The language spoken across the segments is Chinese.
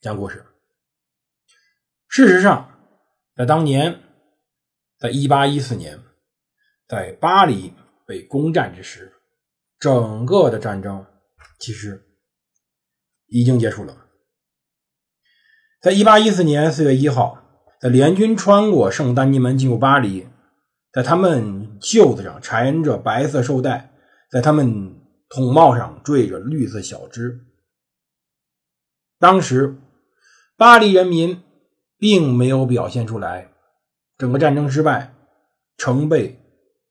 讲故事。事实上，在当年，在一八一四年，在巴黎被攻占之时。整个的战争其实已经结束了。在一八一四年四月一号，在联军穿过圣丹尼门进入巴黎，在他们袖子上缠着白色绶带，在他们筒帽上缀着绿色小枝。当时，巴黎人民并没有表现出来整个战争失败、城被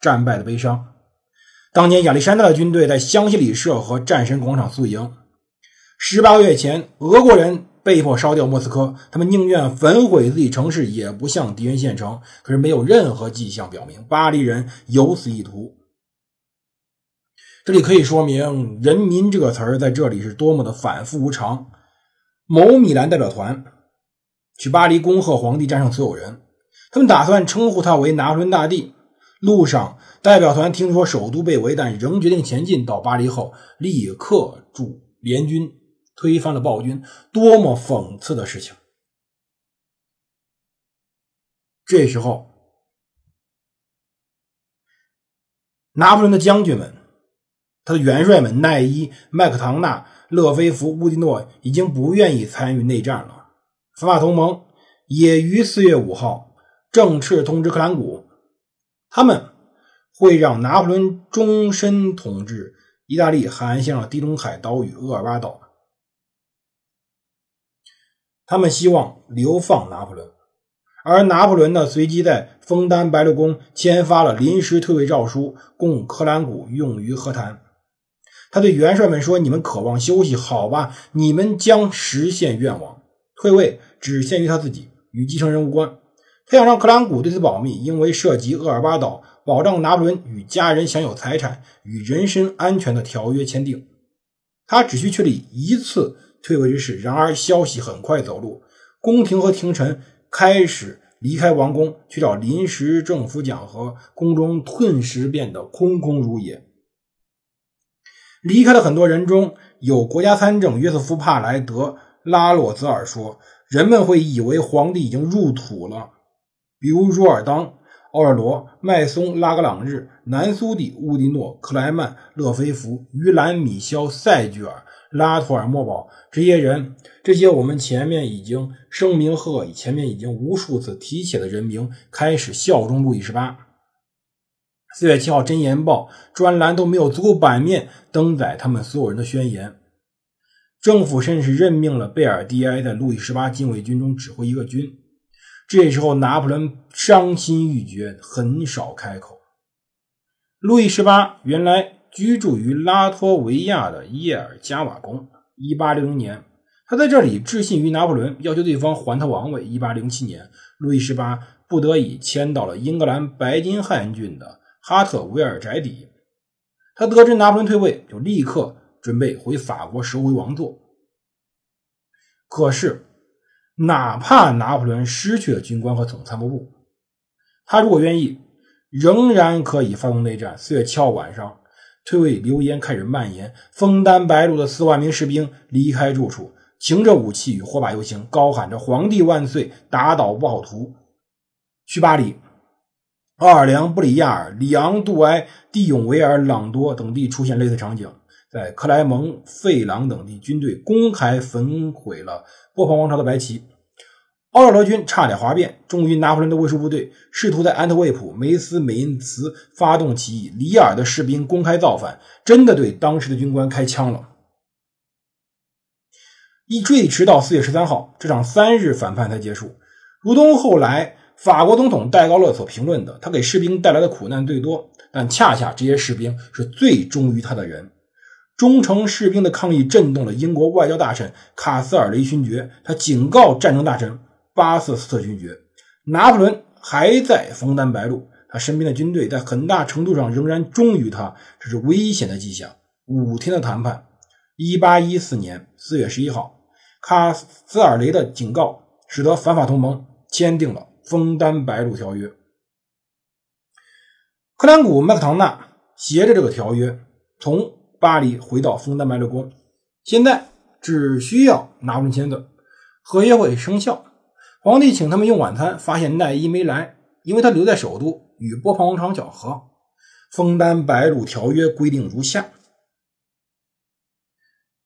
战败的悲伤。当年亚历山大的军队在香榭里舍和战神广场宿营。十八个月前，俄国人被迫烧掉莫斯科，他们宁愿焚毁自己城市，也不向敌人献城。可是，没有任何迹象表明巴黎人有此意图。这里可以说明“人民”这个词儿在这里是多么的反复无常。某米兰代表团去巴黎恭贺皇帝战胜所有人，他们打算称呼他为拿破仑大帝。路上，代表团听说首都被围，但仍决定前进。到巴黎后，立刻驻联军，推翻了暴君。多么讽刺的事情！这时候，拿破仑的将军们，他的元帅们奈伊、麦克唐纳、勒菲弗、乌迪诺已经不愿意参与内战了。法法同盟也于四月五号正式通知克兰古。他们会让拿破仑终身统治意大利，含向了地中海岛屿厄尔巴岛。他们希望流放拿破仑，而拿破仑呢，随即在枫丹白露宫签发了临时退位诏书，供克兰古用于和谈。他对元帅们说：“你们渴望休息，好吧，你们将实现愿望。退位只限于他自己，与继承人无关。”他想让克兰古对此保密，因为涉及厄尔巴岛，保障拿破仑与家人享有财产与人身安全的条约签订。他只需确立一次退位之事。然而，消息很快走漏，宫廷和廷臣开始离开王宫去找临时政府讲和，宫中顿时变得空空如也。离开了很多人中有国家参政约瑟夫·帕莱德拉洛泽尔说：“人们会以为皇帝已经入土了。”比如若尔当、奥尔罗、麦松、拉格朗日、南苏蒂、乌迪诺、克莱曼、勒菲弗、于兰、米肖、塞居尔、拉图尔莫堡这些人，这些我们前面已经声名赫以前面已经无数次提起的人名，开始效忠路易十八。四月七号，《真言报》专栏都没有足够版面登载他们所有人的宣言。政府甚至任命了贝尔蒂埃在路易十八禁卫军中指挥一个军。这时候，拿破仑伤心欲绝，很少开口。路易十八原来居住于拉脱维亚的叶尔加瓦宫。一八六零年，他在这里致信于拿破仑，要求对方还他王位。一八零七年，路易十八不得已迁到了英格兰白金汉郡的哈特维尔宅邸。他得知拿破仑退位，就立刻准备回法国收回王座。可是。哪怕拿破仑失去了军官和总参谋部，他如果愿意，仍然可以发动内战。四月七号晚上，退位流言开始蔓延，枫丹白露的四万名士兵离开住处，擎着武器与火把游行，高喊着“皇帝万岁”，打倒暴徒。去巴黎、奥尔良、布里亚尔、里昂、杜埃、蒂永维尔、朗多等地出现类似场景。在克莱蒙、费朗等地，军队公开焚毁了波旁王朝的白旗。奥尔德军差点哗变，终于拿破仑的卫戍部队试图在安特卫普、梅斯、美因茨发动起义。里尔的士兵公开造反，真的对当时的军官开枪了。一追迟到四月十三号，这场三日反叛才结束。如同后来法国总统戴高乐所评论的，他给士兵带来的苦难最多，但恰恰这些士兵是最忠于他的人。忠诚士兵的抗议震动了英国外交大臣卡斯尔雷勋爵，他警告战争大臣巴瑟斯特勋爵，拿破仑还在枫丹白露，他身边的军队在很大程度上仍然忠于他，这是危险的迹象。五天的谈判，一八一四年四月十一号，卡斯尔雷的警告使得反法同盟签订了枫丹白露条约。克兰古麦克唐纳携着这个条约从巴黎回到枫丹白露宫，现在只需要拿破仑签字，合约会生效。皇帝请他们用晚餐，发现奈伊没来，因为他留在首都与波旁王朝讲和。枫丹白露条约规定如下：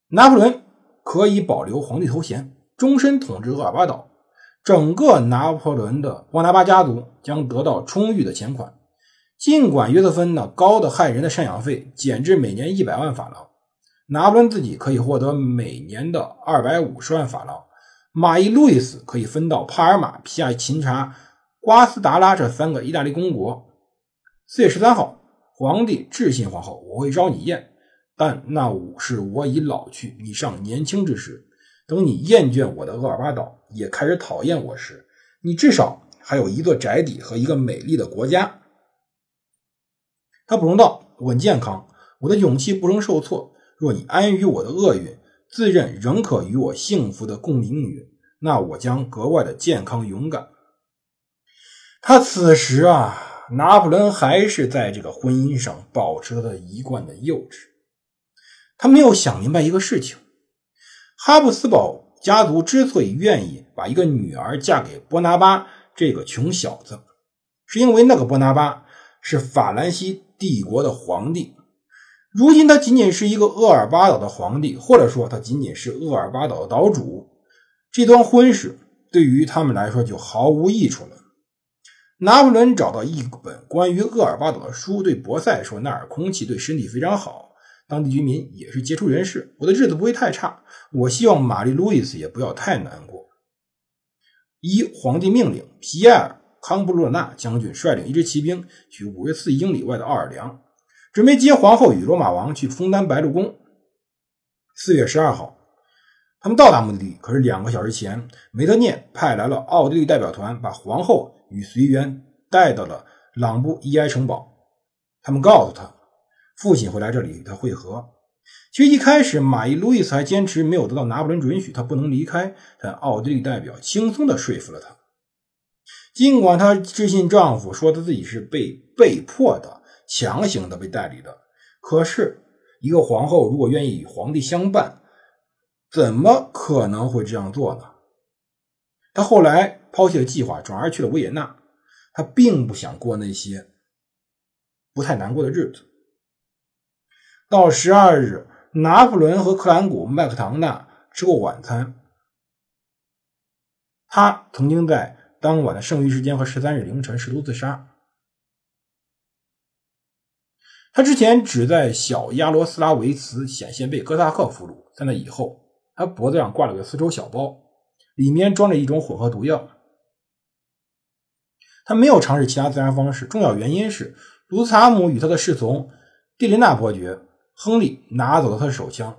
拿破仑可以保留皇帝头衔，终身统治厄尔巴岛，整个拿破仑的波拿巴家族将得到充裕的钱款。尽管约瑟芬呢高的害人的赡养费减至每年一百万法郎，拿破仑自己可以获得每年的二百五十万法郎。马伊路易斯可以分到帕尔马、皮亚琴察、瓜斯达拉这三个意大利公国。四月十三号，皇帝致信皇后：“我会召你宴，但那是我已老去，你尚年轻之时。等你厌倦我的厄尔巴岛，也开始讨厌我时，你至少还有一座宅邸和一个美丽的国家。”他补充道：“我很健康，我的勇气不容受挫。若你安于我的厄运，自认仍可与我幸福的共命运，那我将格外的健康勇敢。”他此时啊，拿破仑还是在这个婚姻上保持了一贯的幼稚。他没有想明白一个事情：哈布斯堡家族之所以愿意把一个女儿嫁给波拿巴这个穷小子，是因为那个波拿巴是法兰西。帝国的皇帝，如今他仅仅是一个厄尔巴岛的皇帝，或者说他仅仅是厄尔巴岛的岛主。这桩婚事对于他们来说就毫无益处了。拿破仑找到一本关于厄尔巴岛的书，对博塞说：“那儿空气对身体非常好，当地居民也是杰出人士，我的日子不会太差。我希望玛丽路易斯也不要太难过。”一皇帝命令皮埃尔。康布洛纳将军率领一支骑兵去五十四英里外的奥尔良，准备接皇后与罗马王去枫丹白露宫。四月十二号，他们到达目的地，可是两个小时前，梅德涅派来了奥地利代表团，把皇后与随员带到了朗布伊埃城堡。他们告诉他，父亲会来这里与他会合。其实一开始，马伊路易斯还坚持没有得到拿破仑准许，他不能离开，但奥地利代表轻松地说服了他。尽管她致信丈夫说她自己是被被迫的、强行的被代理的，可是一个皇后如果愿意与皇帝相伴，怎么可能会这样做呢？她后来抛弃了计划，转而去了维也纳。她并不想过那些不太难过的日子。到十二日，拿破仑和克兰古麦克唐纳吃过晚餐。他曾经在。当晚的剩余时间和十三日凌晨试图自杀。他之前只在小亚罗斯拉维茨险些被哥萨克俘虏，在那以后，他脖子上挂了个丝绸小包，里面装着一种混合毒药。他没有尝试其他自杀方式，重要原因是卢茨塔姆与他的侍从蒂琳娜伯爵亨利拿走了他的手枪。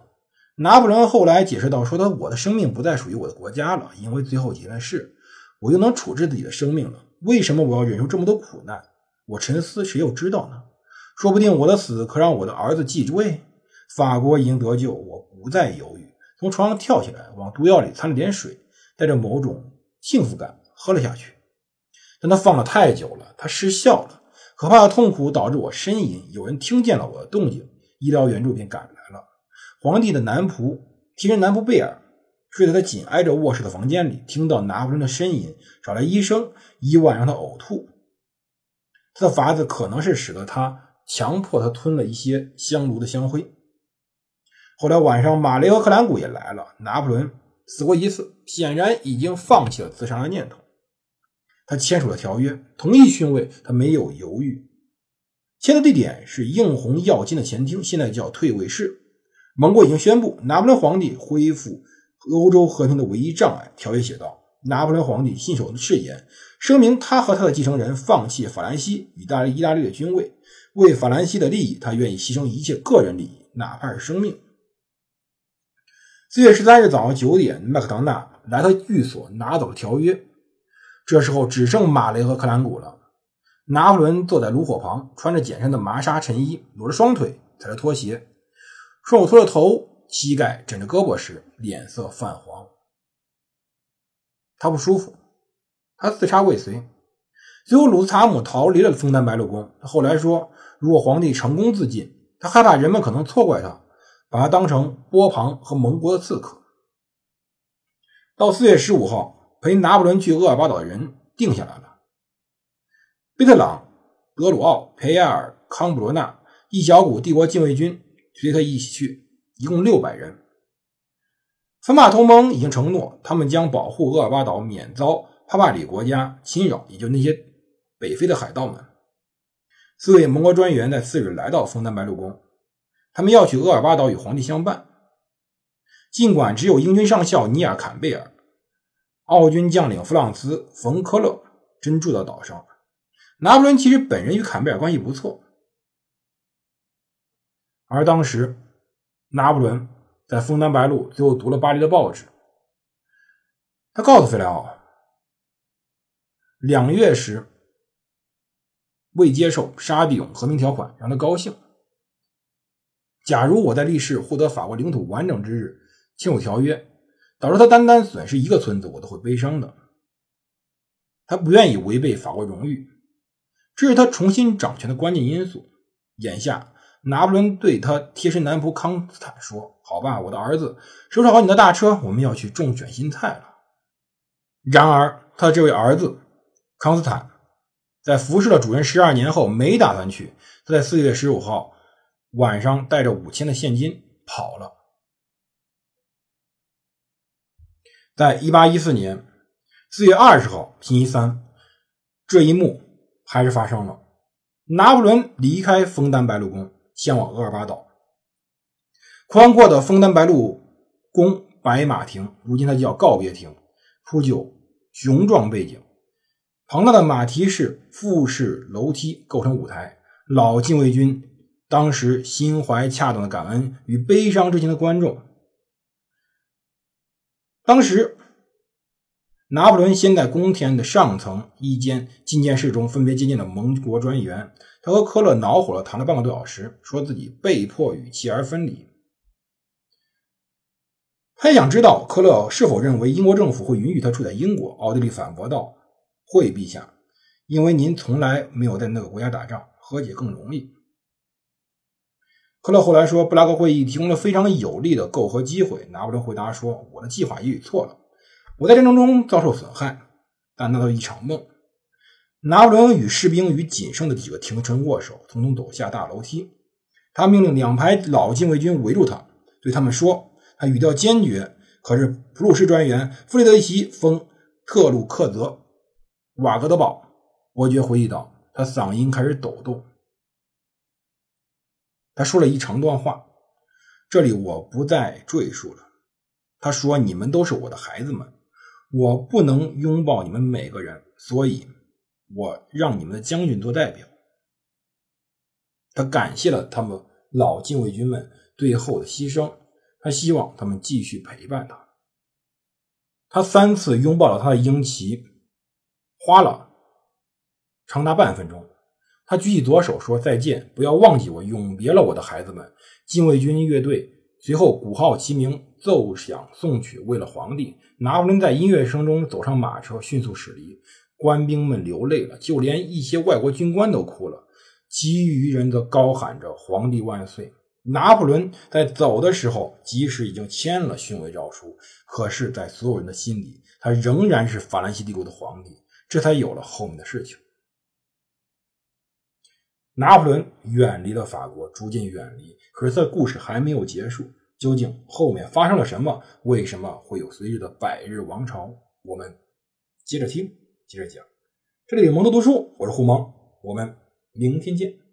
拿破仑后来解释道：“说他我的生命不再属于我的国家了，因为最后几件事。”我又能处置自己的生命了，为什么我要忍受这么多苦难？我沉思，谁又知道呢？说不定我的死可让我的儿子继位。法国已经得救，我不再犹豫，从床上跳起来，往毒药里掺了点水，带着某种幸福感喝了下去。但他放了太久了，他失效了。可怕的痛苦导致我呻吟。有人听见了我的动静，医疗援助便赶来了。皇帝的男仆，替人男仆贝尔。睡在他紧挨着卧室的房间里，听到拿破仑的呻吟，找来医生，一晚让他呕吐。他的法子可能是使得他强迫他吞了一些香炉的香灰。后来晚上，马雷和克兰古也来了。拿破仑死过一次，显然已经放弃了自杀的念头。他签署了条约，同意逊位，他没有犹豫。签的地点是应红耀金的前厅，现在叫退位室。盟国已经宣布，拿破仑皇帝恢复。欧洲和平的唯一障碍，条约写道：“拿破仑皇帝信守誓言，声明他和他的继承人放弃法兰西与大意大利的军位，为法兰西的利益，他愿意牺牲一切个人利益，哪怕是生命。”四月十三日早上九点，麦克唐纳来到寓所拿走了条约。这时候只剩马雷和克兰古了。拿破仑坐在炉火旁，穿着简单的麻纱衬衣，裸着双腿，踩着拖鞋，双手托着头，膝盖枕着胳膊时，脸色泛黄。他不舒服，他自杀未遂。最后，鲁斯塔姆逃离了枫丹白露宫。他后来说，如果皇帝成功自尽，他害怕人们可能错怪他，把他当成波旁和蒙国的刺客。到四月十五号，陪拿破仑去厄尔巴岛的人定下来了。贝特朗、德鲁奥、培埃尔、康布罗纳一小股帝国禁卫军随他一起去，一共六百人。芬马同盟已经承诺，他们将保护厄尔巴岛免遭帕帕里国家侵扰，也就那些北非的海盗们。四位盟国专员在次日来到枫丹白露宫，他们要去厄尔巴岛与皇帝相伴。尽管只有英军上校尼尔·坎贝尔、奥军将领弗朗茨·冯·科勒真住到岛上，拿破仑其实本人与坎贝尔关系不错。而当时，拿破仑。在枫丹白露，最后读了巴黎的报纸。他告诉费莱奥，两月时未接受沙比永和平条款，让他高兴。假如我在立誓获得法国领土完整之日签署条约，导致他单单损失一个村子，我都会悲伤的。他不愿意违背法国荣誉，这是他重新掌权的关键因素。眼下。拿破仑对他贴身男仆康斯坦说：“好吧，我的儿子，收拾好你的大车，我们要去种卷心菜了。”然而，他这位儿子康斯坦在服侍了主人十二年后，没打算去。他在四月十五号晚上带着五千的现金跑了。在一八一四年四月二十号星期三，这一幕还是发生了。拿破仑离开枫丹白露宫。向往厄尔巴岛，宽阔的枫丹白露宫白马亭，如今它叫告别亭，铺就雄壮背景。庞大的马蹄式复式楼梯构成舞台，老禁卫军当时心怀恰当的感恩与悲伤之情的观众。当时。拿破仑先在宫殿的上层一间觐见室中分别接见了盟国专员。他和科勒恼火了，谈了半个多小时，说自己被迫与妻儿分离。他也想知道科勒是否认为英国政府会允许他住在英国。奥地利反驳道：“会，陛下，因为您从来没有在那个国家打仗，和解更容易。”科勒后来说，布拉格会议提供了非常有利的媾和机会。拿破仑回答说：“我的计划也许错了。”我在战争中遭受损害，但那都一场梦。拿破仑与士兵与仅剩的几个廷臣握手，匆匆走下大楼梯。他命令两排老禁卫军围住他，对他们说：“他语调坚决。”可是普鲁士专员弗雷德里希·丰·特鲁克泽·瓦格德堡伯爵回忆道：“他嗓音开始抖动。”他说了一长段话，这里我不再赘述了。他说：“你们都是我的孩子们。”我不能拥抱你们每个人，所以我让你们的将军做代表。他感谢了他们老禁卫军们最后的牺牲，他希望他们继续陪伴他。他三次拥抱了他的鹰旗，花了长达半分钟。他举起左手说再见，不要忘记我，永别了我的孩子们。禁卫军乐队随后鼓号齐鸣。奏响颂曲，为了皇帝，拿破仑在音乐声中走上马车，迅速驶离。官兵们流泪了，就连一些外国军官都哭了，其余人则高喊着“皇帝万岁”。拿破仑在走的时候，即使已经签了勋位诏书，可是，在所有人的心里，他仍然是法兰西帝国的皇帝。这才有了后面的事情。拿破仑远离了法国，逐渐远离，可是他的故事还没有结束。究竟后面发生了什么？为什么会有随着的百日王朝？我们接着听，接着讲。这里蒙多读书，我是胡蒙，我们明天见。